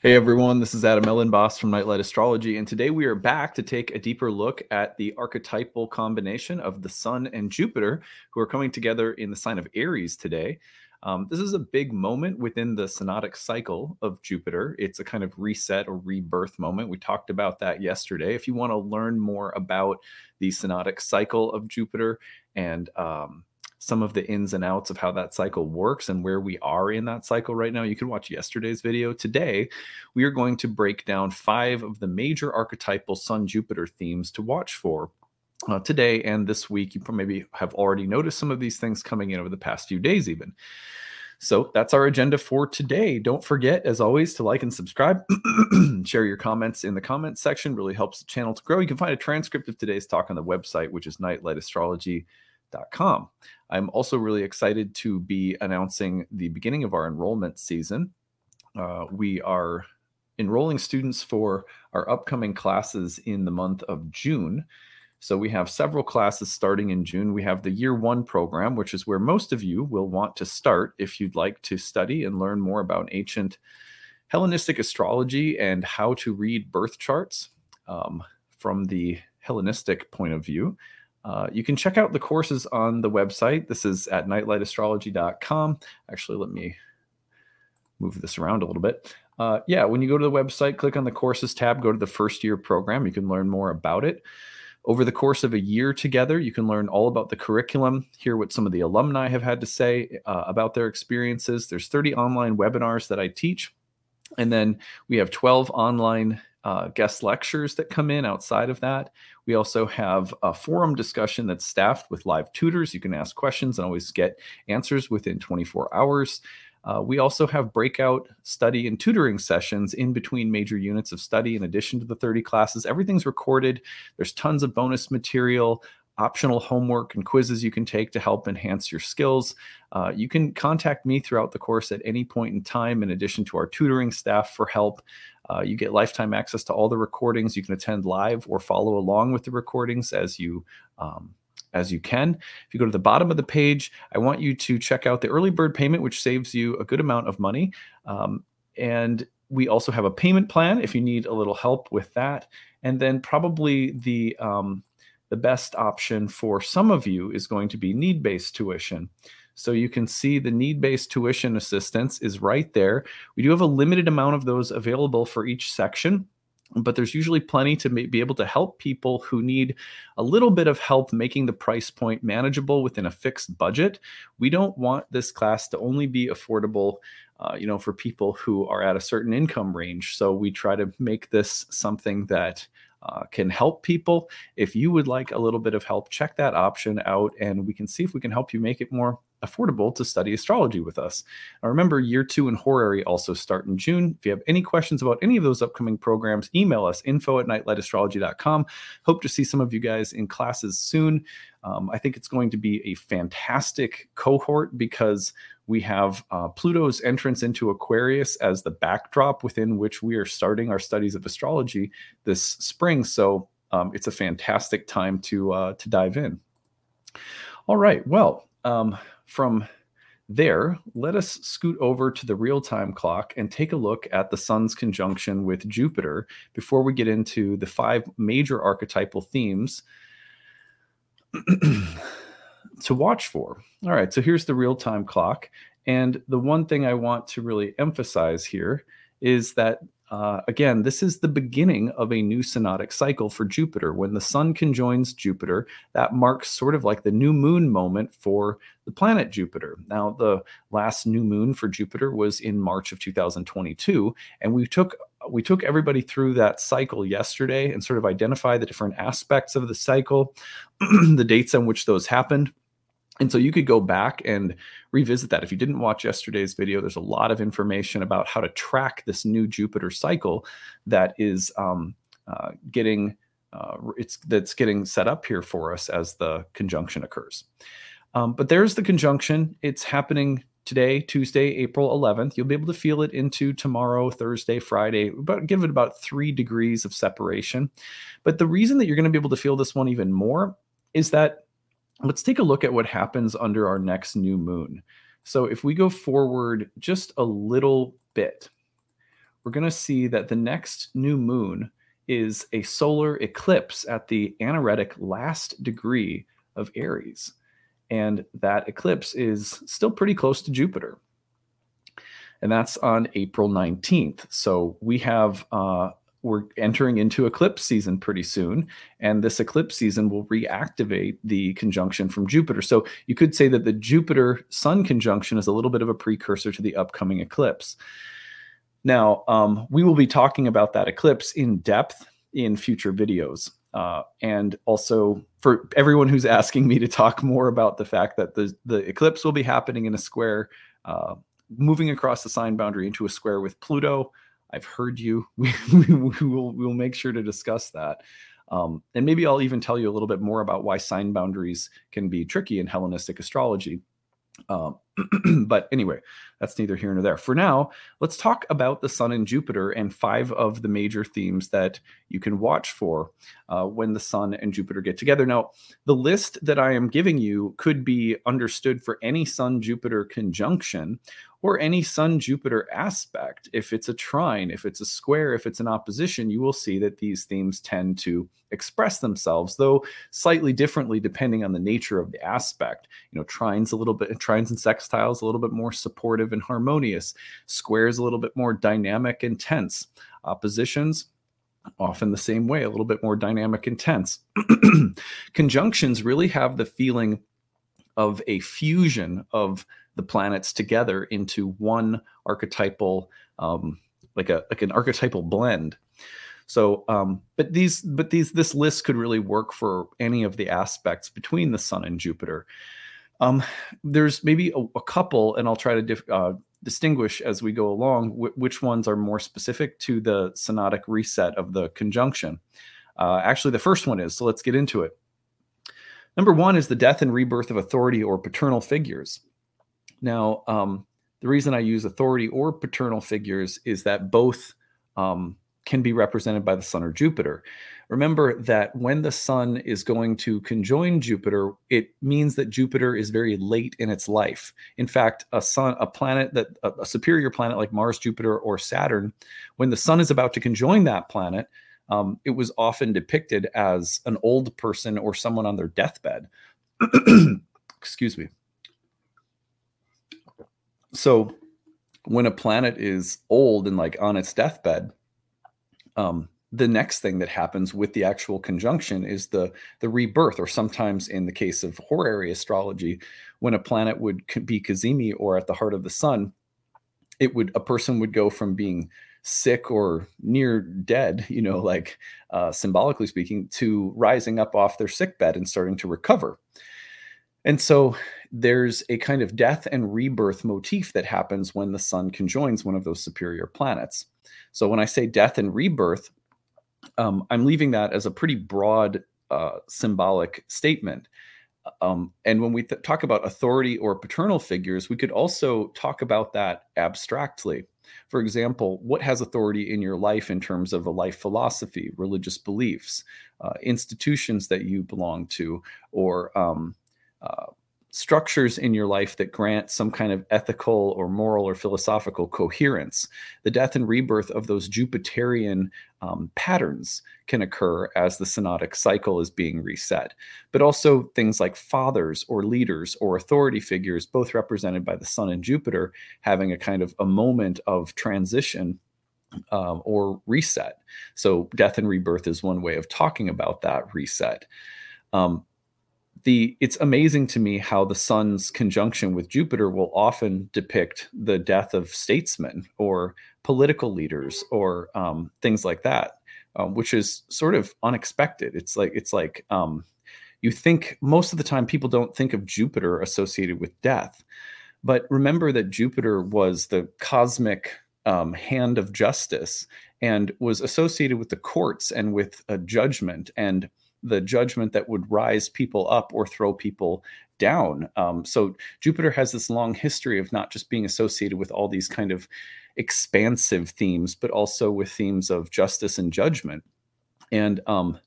Hey everyone, this is Adam Elenbaas from Nightlight Astrology, and today we are back to take a deeper look at the archetypal combination of the Sun and Jupiter, who are coming together in the sign of Aries today. Um, this is a big moment within the synodic cycle of Jupiter. It's a kind of reset or rebirth moment. We talked about that yesterday. If you want to learn more about the synodic cycle of Jupiter and um, some of the ins and outs of how that cycle works and where we are in that cycle right now, you can watch yesterday's video. Today, we are going to break down five of the major archetypal Sun Jupiter themes to watch for. Uh, today and this week, you maybe have already noticed some of these things coming in over the past few days, even. So that's our agenda for today. Don't forget, as always, to like and subscribe. Share your comments in the comments section, really helps the channel to grow. You can find a transcript of today's talk on the website, which is nightlightastrology.com. I'm also really excited to be announcing the beginning of our enrollment season. Uh, we are enrolling students for our upcoming classes in the month of June. So we have several classes starting in June. We have the year one program, which is where most of you will want to start if you'd like to study and learn more about ancient Hellenistic astrology and how to read birth charts um, from the Hellenistic point of view. Uh, you can check out the courses on the website. This is at nightlightastrology.com. Actually, let me move this around a little bit. Uh, yeah, when you go to the website, click on the courses tab, go to the first year program. You can learn more about it. Over the course of a year together, you can learn all about the curriculum, hear what some of the alumni have had to say uh, about their experiences. There's 30 online webinars that I teach. And then we have 12 online uh, guest lectures that come in outside of that. We also have a forum discussion that's staffed with live tutors. You can ask questions and always get answers within 24 hours. Uh, we also have breakout study and tutoring sessions in between major units of study in addition to the 30 classes. Everything's recorded. There's tons of bonus material, optional homework and quizzes you can take to help enhance your skills. Uh, you can contact me throughout the course at any point in time, in addition to our tutoring staff for help. Uh, you get lifetime access to all the recordings. You can attend live or follow along with the recordings as you um, as you can. If you go to the bottom of the page, I want you to check out the early bird payment, which saves you a good amount of money. Um, and we also have a payment plan if you need a little help with that. And then probably the um, the best option for some of you is going to be need based tuition. So you can see the need based tuition assistance is right there. We do have a limited amount of those available for each section but there's usually plenty to be able to help people who need a little bit of help making the price point manageable within a fixed budget. We don't want this class to only be affordable, uh, you know, for people who are at a certain income range. So we try to make this something that uh, can help people. If you would like a little bit of help, check that option out and we can see if we can help you make it more affordable to study astrology with us. Now remember, year two and horary also start in June. If you have any questions about any of those upcoming programs, email us info at nightlightastrology.com. Hope to see some of you guys in classes soon. Um, I think it's going to be a fantastic cohort because we have uh, Pluto's entrance into Aquarius as the backdrop within which we are starting our studies of astrology this spring. So um, it's a fantastic time to uh, to dive in. All right. Well, um, from there, let us scoot over to the real time clock and take a look at the sun's conjunction with Jupiter before we get into the five major archetypal themes to watch for. All right, so here's the real time clock. And the one thing I want to really emphasize here is that uh, again, this is the beginning of a new synodic cycle for Jupiter. When the Sun conjoins Jupiter, that marks sort of like the new moon moment for the planet Jupiter. Now, the last new moon for Jupiter was in March of 2022, and we took we took everybody through that cycle yesterday and sort of identify the different aspects of the cycle, the dates on which those happened. And so you could go back and revisit that. If you didn't watch yesterday's video, there's a lot of information about how to track this new Jupiter cycle that is um, uh, getting uh, it's that's getting set up here for us as the conjunction occurs. Um, but there's the conjunction. It's happening today, Tuesday, April 11th. You'll be able to feel it into tomorrow, Thursday, Friday, but give it about three degrees of separation. But the reason that you're going to be able to feel this one even more is that let's take a look at what happens under our next new moon. So if we go forward just a little bit, we're going to see that the next new moon is a solar eclipse at the anaretic last degree of Aries. And that eclipse is still pretty close to Jupiter. And that's on April 19th. So we have uh, we're entering into eclipse season pretty soon, and this eclipse season will reactivate the conjunction from Jupiter. So you could say that the Jupiter Sun conjunction is a little bit of a precursor to the upcoming eclipse. Now, um, we will be talking about that eclipse in depth in future videos. Uh, and also for everyone who's asking me to talk more about the fact that the, the eclipse will be happening in a square, uh, moving across the sign boundary into a square with Pluto, I've heard you. We, we, will we'll make sure to discuss that. Um, and maybe I'll even tell you a little bit more about why sign boundaries can be tricky in Hellenistic astrology. Um, but anyway, that's neither here nor there. For now, let's talk about the Sun and Jupiter and five of the major themes that you can watch for uh, when the Sun and Jupiter get together. Now, the list that I am giving you could be understood for any Sun Jupiter conjunction, or any Sun Jupiter aspect. If it's a trine, if it's a square, if it's an opposition, you will see that these themes tend to express themselves, though slightly differently depending on the nature of the aspect. You know, trines a little bit, trines and sextiles a little bit more supportive and harmonious, squares a little bit more dynamic and tense, oppositions often the same way, a little bit more dynamic and tense. Conjunctions really have the feeling of a fusion of the planets together into one archetypal um, like a like an archetypal blend. So um, but these but these this list could really work for any of the aspects between the sun and jupiter. Um, there's maybe a, a, couple and i'll try to dif- uh, distinguish as we go along which ones are more specific to the synodic reset of the conjunction. Uh, actually the first one is so let's get into it. Number one is the death and rebirth of authority or paternal figures now, um, the reason I use authority or paternal figures is that both um, can be represented by the sun or Jupiter. Remember that when the sun is going to conjoin Jupiter, it means that Jupiter is very late in its life. In fact, a sun, a planet that a, a superior planet like Mars, Jupiter, or Saturn, when the sun is about to conjoin that planet, um, it was often depicted as an old person or someone on their deathbed. Excuse me. So when a planet is old and like on its deathbed, um, the next thing that happens with the actual conjunction is the the rebirth, or sometimes in the case of horary astrology, when a planet would be cazimi or at the heart of the sun, it would a person would go from being sick or near dead, you know, like uh, symbolically speaking, to rising up off their sick bed and starting to recover. And so there's a kind of death and rebirth motif that happens when the sun conjoins one of those superior planets. So when I say death and rebirth, um, I'm leaving that as a pretty broad uh, symbolic statement. Um, and when we th- talk about authority or paternal figures, we could also talk about that abstractly. For example, what has authority in your life in terms of a life philosophy, religious beliefs, uh, institutions that you belong to, or um, structures in your life that grant some kind of ethical or moral or philosophical coherence. The death and rebirth of those Jupiterian um, patterns can occur as the synodic cycle is being reset. But also things like fathers or leaders or authority figures, both represented by the Sun and Jupiter, having a kind of a moment of transition um, or reset. So, death and rebirth is one way of talking about that reset. Um, the it's amazing to me how the sun's conjunction with Jupiter will often depict the death of statesmen or political leaders or um, things like that, um, which is sort of unexpected. It's like it's like um, you think most of the time people don't think of Jupiter associated with death, but remember that Jupiter was the cosmic um, hand of justice and was associated with the courts and with a judgment and the judgment that would rise people up or throw people down. Um, so Jupiter has this long history of not just being associated with all these kind of expansive themes, but also with themes of justice and judgment. And um,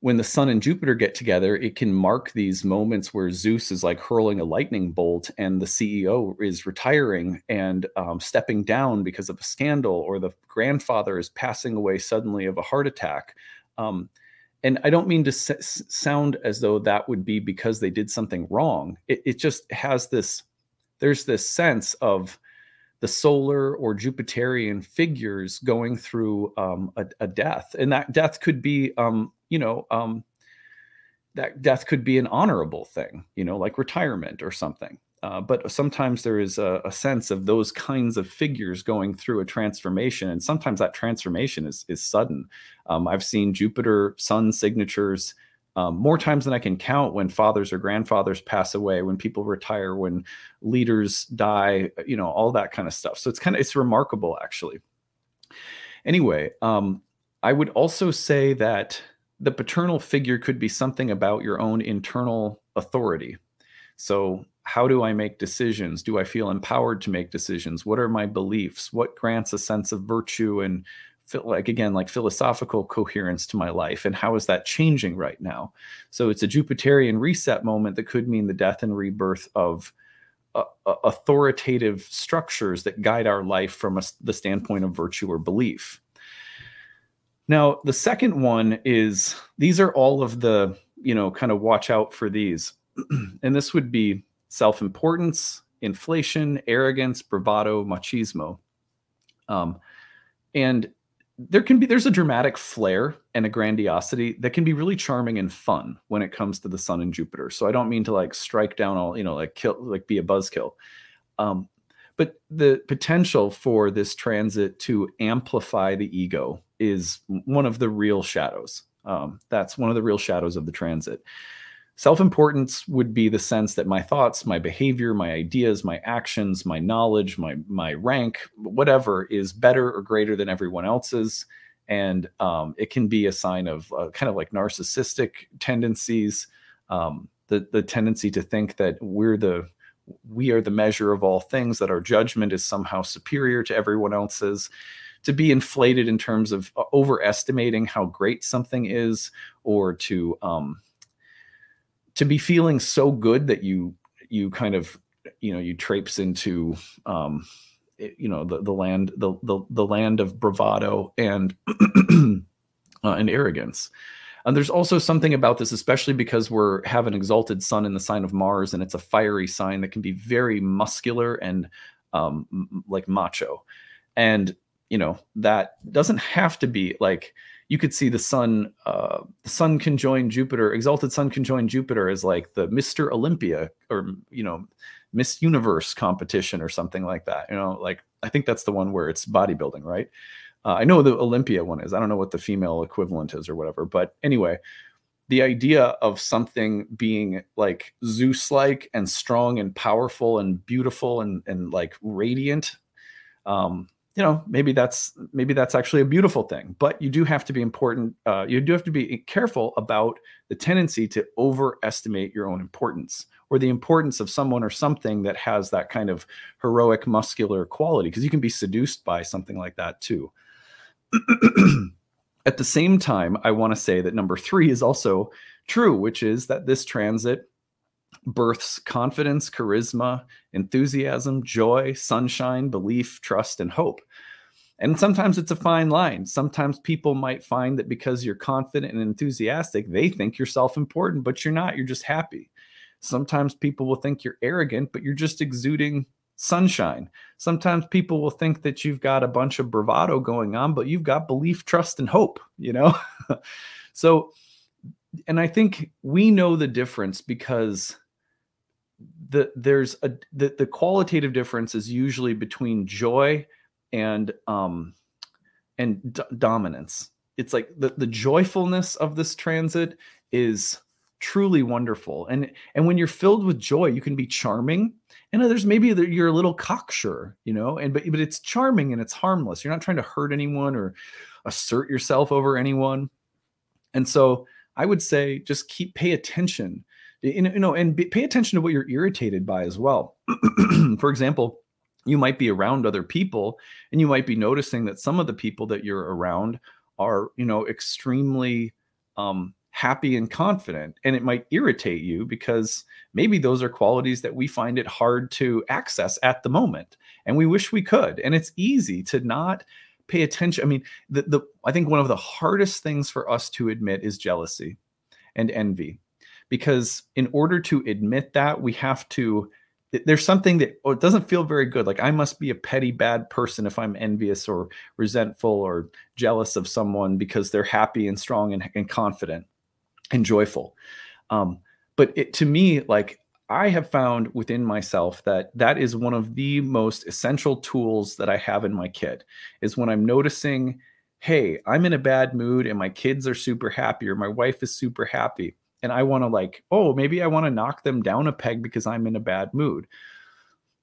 when the sun and Jupiter get together, it can mark these moments where Zeus is like hurling a lightning bolt and the CEO is retiring and um, stepping down because of a scandal, or the grandfather is passing away suddenly of a heart attack. Um, and I don't mean to s- sound as though that would be because they did something wrong. It, it just has this, there's this sense of the solar or Jupiterian figures going through um, a, a, death. And that death could be, um, you know, um, that death could be an honorable thing, you know, like retirement or something. Uh, but sometimes there is a, a, sense of those kinds of figures going through a transformation, and sometimes that transformation is is sudden. Um, I've seen Jupiter Sun signatures um, more times than I can count when fathers or grandfathers pass away, when people retire, when leaders die, you know, all that kind of stuff. So it's kind of it's remarkable actually. Anyway, um, I would also say that the paternal figure could be something about your own internal authority. So how do I make decisions? Do I feel empowered to make decisions? What are my beliefs? What grants a sense of virtue and like again like philosophical coherence to my life and how is that changing right now so it's a jupiterian reset moment that could mean the death and rebirth of uh, uh authoritative structures that guide our life from a, the standpoint of virtue or belief now the second one is these are all of the you know kind of watch out for these and this would be self-importance, inflation, arrogance, bravado, machismo. Um, and there can be there's a dramatic flair and a grandiosity that can be really charming and fun when it comes to the sun and Jupiter. So I don't mean to like strike down all, you know, like kill like be a buzzkill. Um, but the potential for this transit to amplify the ego is one of the real shadows. Um, that's one of the real shadows of the transit. Self importance would be the sense that my thoughts, my behavior, my ideas, my actions, my knowledge, my, my rank, whatever is better or greater than everyone else's. And um, it can be a sign of uh, kind of like narcissistic tendencies, um, the, the tendency to think that we're the we are the measure of all things, that our judgment is somehow superior to everyone else's to be inflated in terms of uh, overestimating how great something is or to um, to be feeling so good that you you kind of you know you traipse into um you know the the land the the, the land of bravado and uh, and arrogance. And there's also something about this especially because we're have an exalted sun in the sign of mars and it's a fiery sign that can be very muscular and um like macho. And you know that doesn't have to be like you could see the sun uh, the sun conjoined jupiter exalted sun conjoined jupiter as like the mr olympia or you know miss universe competition or something like that you know like i think that's the one where it's bodybuilding right? Uh, i know the olympia one is i don't know what the female equivalent is or whatever but anyway the idea of something being like zeus like and strong and powerful and beautiful and and like radiant um you know maybe that's maybe that's actually a beautiful thing but you do have to be important uh, you do have to be careful about the tendency to overestimate your own importance or the importance of someone or something that has that kind of heroic muscular quality because you can be seduced by something like that too. At the same time i want to say that number three is also true which is that this transit births confidence, charisma, enthusiasm, joy, sunshine, belief, trust, and hope. And sometimes it's a fine line. Sometimes people might find that because you're confident and enthusiastic, they think you're self important, but you're not. You're just happy. Sometimes people will think you're arrogant, but you're just exuding sunshine. Sometimes people will think that you've got a bunch of bravado going on, but you've got belief, trust, and hope, you know? so, and I think we know the difference because the there's a the, the qualitative difference is usually between joy and um and d- dominance. It's like the, the joyfulness of this transit is truly wonderful. And and when you're filled with joy you can be charming. And there's maybe you're a little cocksure you know and but but it's charming and it's harmless. You're not trying to hurt anyone or assert yourself over anyone. And so i would say just keep pay attention you know and be, pay attention to what you're irritated by as well for example you might be around other people and you might be noticing that some of the people that you're around are you know extremely um, happy and confident. And it might irritate you because maybe those are qualities that we find it hard to access at the moment. And we wish we could. And it's easy to not pay attention. I mean, the, the I think one of the hardest things for us to admit is jealousy and envy. Because in order to admit that, we have to there's something that oh, it doesn't feel very good. Like I must be a petty bad person if I'm envious or resentful or jealous of someone because they're happy and strong and, and confident and joyful. Um, but it, to me, like I have found within myself that that is one of the most essential tools that I have in my kit is when I'm noticing, hey, I'm in a bad mood and my kids are super happy or my wife is super happy and I want to like, oh, maybe I want to knock them down a peg because I'm in a bad mood.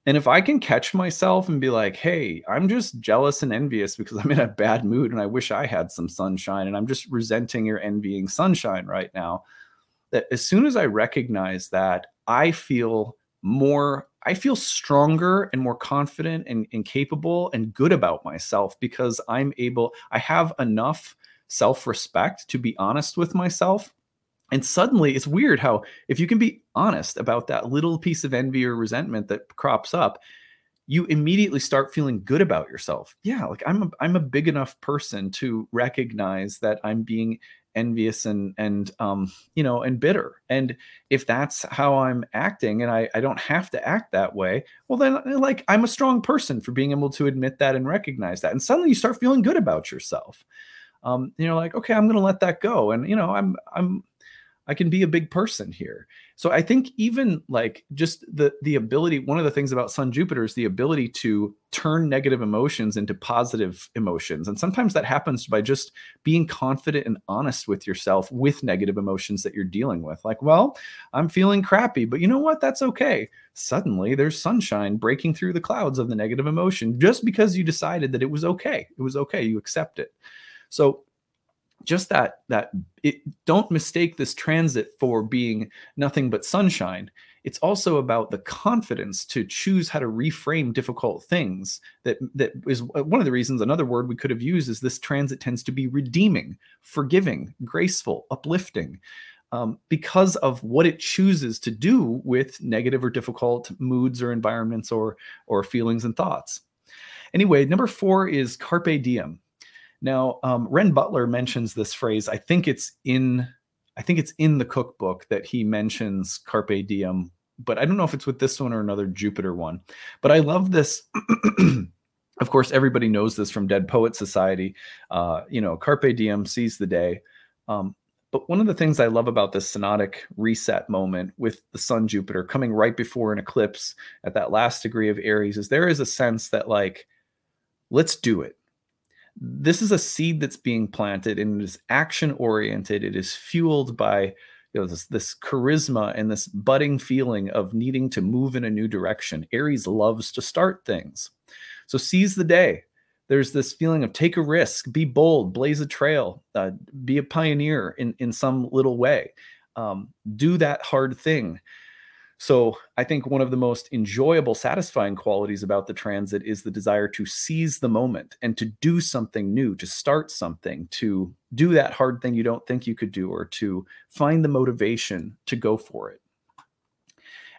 And if I can catch myself and be like, hey, I'm just jealous and envious because I'm in a bad mood and I wish I had some sunshine and I'm just resenting or envying sunshine right now. That as soon as I recognize that, I feel more, I feel stronger and more confident and, and capable and good about myself because I'm able, I have enough self respect to be honest with myself and suddenly it's weird how if you can be honest about that little piece of envy or resentment that crops up, you immediately start feeling good about yourself. Yeah, like I'm a, I'm a big enough person to recognize that I'm being envious and and um you know and bitter. And if that's how i'm acting and i i don't have to act that way well then like i'm a strong person for being able to admit that and recognize that. And suddenly you start feeling good about yourself. Um you know like okay i'm gonna let that go. And you know i'm i'm I can be a big person here. So I think even like just the the ability one of the things about Sun Jupiter is the ability to turn negative emotions into positive emotions. And sometimes that happens by just being confident and honest with yourself with negative emotions that you're dealing with. Like, well, I'm feeling crappy, but you know what? That's okay. Suddenly there's sunshine breaking through the clouds of the negative emotion just because you decided that it was okay. It was okay. You accept it. So just that that it, don't mistake this transit for being nothing but sunshine. It's also about the confidence to choose how to reframe difficult things that that is one of the reasons another word we could have used is this transit tends to be redeeming forgiving graceful uplifting um, because of what it chooses to do with negative or difficult moods or environments or or feelings and thoughts. Anyway number four is carpe diem now, um, Renn Butler mentions this phrase. I think it's in, I think it's in the cookbook that he mentions carpe diem, but I don't know if it's with this one or another Jupiter one. But I love this. of course, everybody knows this from Dead Poet Society. Uh, you know, carpe diem, seize the day. Um, but one of the things I love about this synodic reset moment with the Sun Jupiter coming right before an eclipse at that last degree of Aries is there is a sense that like, let's do it this is a seed that's being planted and it is action oriented. It is fueled by you know this, this charisma and this budding feeling of needing to move in a new direction. Aries loves to start things. So seize the day. There's this feeling of take a risk be bold blaze a trail uh, be a pioneer in in some little way. Um, do that hard thing so I think one of the most enjoyable, satisfying qualities about the transit is the desire to seize the moment and to do something new, to start something, to do that hard thing you don't think you could do, or to find the motivation to go for it.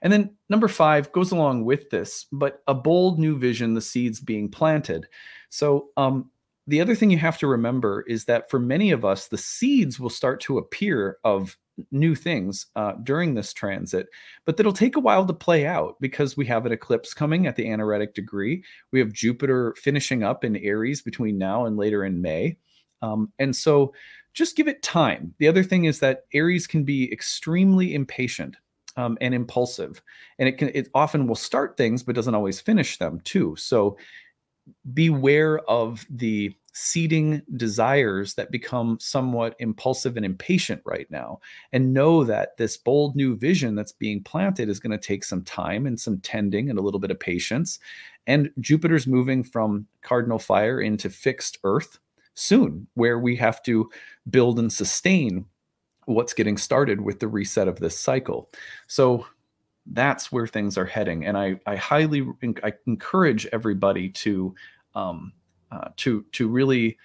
And then number five goes along with this, but a bold new vision, the seeds being planted. So um, the other thing you have to remember is that for many of us, the seeds will start to appear of new things uh, during this transit, but that'll take a while to play out because we have an eclipse coming at the anaretic degree. We have Jupiter finishing up in Aries between now and later in May. Um, and so just give it time. The other thing is that Aries can be extremely impatient. Um, and impulsive, and it can it often will start things but doesn't always finish them too. So beware of the seeding desires that become somewhat impulsive and impatient right now and know that this bold new vision that's being planted is going to take some time and some tending and a little bit of patience and jupiter's moving from cardinal fire into fixed earth soon where we have to build and sustain what's getting started with the reset of this cycle. So that's where things are heading and i i highly I encourage everybody to um, uh, to to really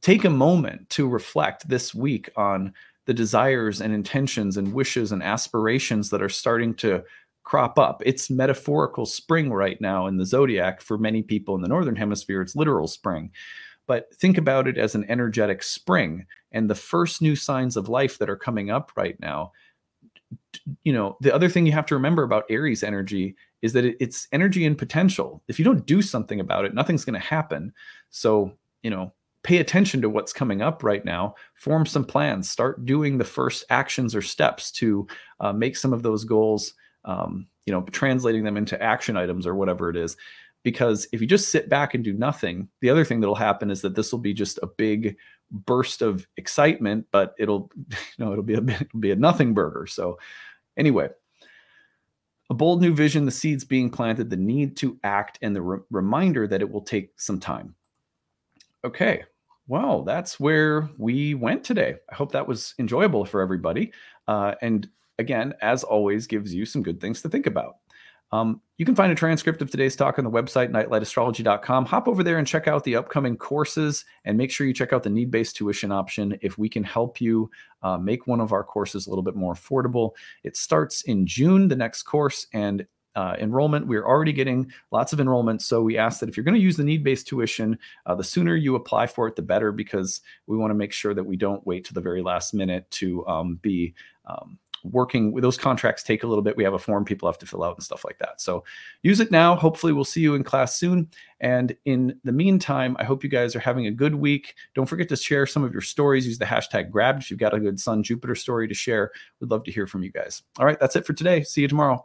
take a moment to reflect this week on the desires and intentions and wishes and aspirations that are starting to crop up. It's metaphorical spring right now in the zodiac. For many people in the northern hemisphere, it's literal spring. But think about it as an energetic spring and the first new signs of life that are coming up right now. You know, the other thing you have to remember about Aries energy is that it's energy and potential. If you don't do something about it, nothing's going to happen. So, you know, pay attention to what's coming up right now form some plans start doing the first actions or steps to uh, make some of those goals um, you know translating them into action items or whatever it is because if you just sit back and do nothing the other thing that'll happen is that this will be just a big burst of excitement but it'll you know it'll be a it'll be a nothing burger so anyway a bold new vision the seeds being planted the need to act and the re- reminder that it will take some time. Okay well that's where we went today. I hope that was enjoyable for everybody. Uh, and again, as always, gives you some good things to think about. Um, you can find a transcript of today's talk on the website, nightlightastrology.com. Hop over there and check out the upcoming courses and make sure you check out the need based tuition option if we can help you uh, make one of our courses a little bit more affordable. It starts in June, the next course, and uh, enrollment. We're already getting lots of enrollment. So we ask that if you're going to use the need based tuition, uh, the sooner you apply for it, the better, because we want to make sure that we don't wait to the very last minute to um, be. Um, working with those contracts take a little bit. We have a form people have to fill out and stuff like that. So use it now. Hopefully, we'll see you in class soon. And in the meantime, I hope you guys are having a good week. Don't forget to share some of your stories. Use the hashtag grabbed if you've got a good Sun Jupiter story to share. We'd love to hear from you guys. All right, that's it for today. See you tomorrow. Bye.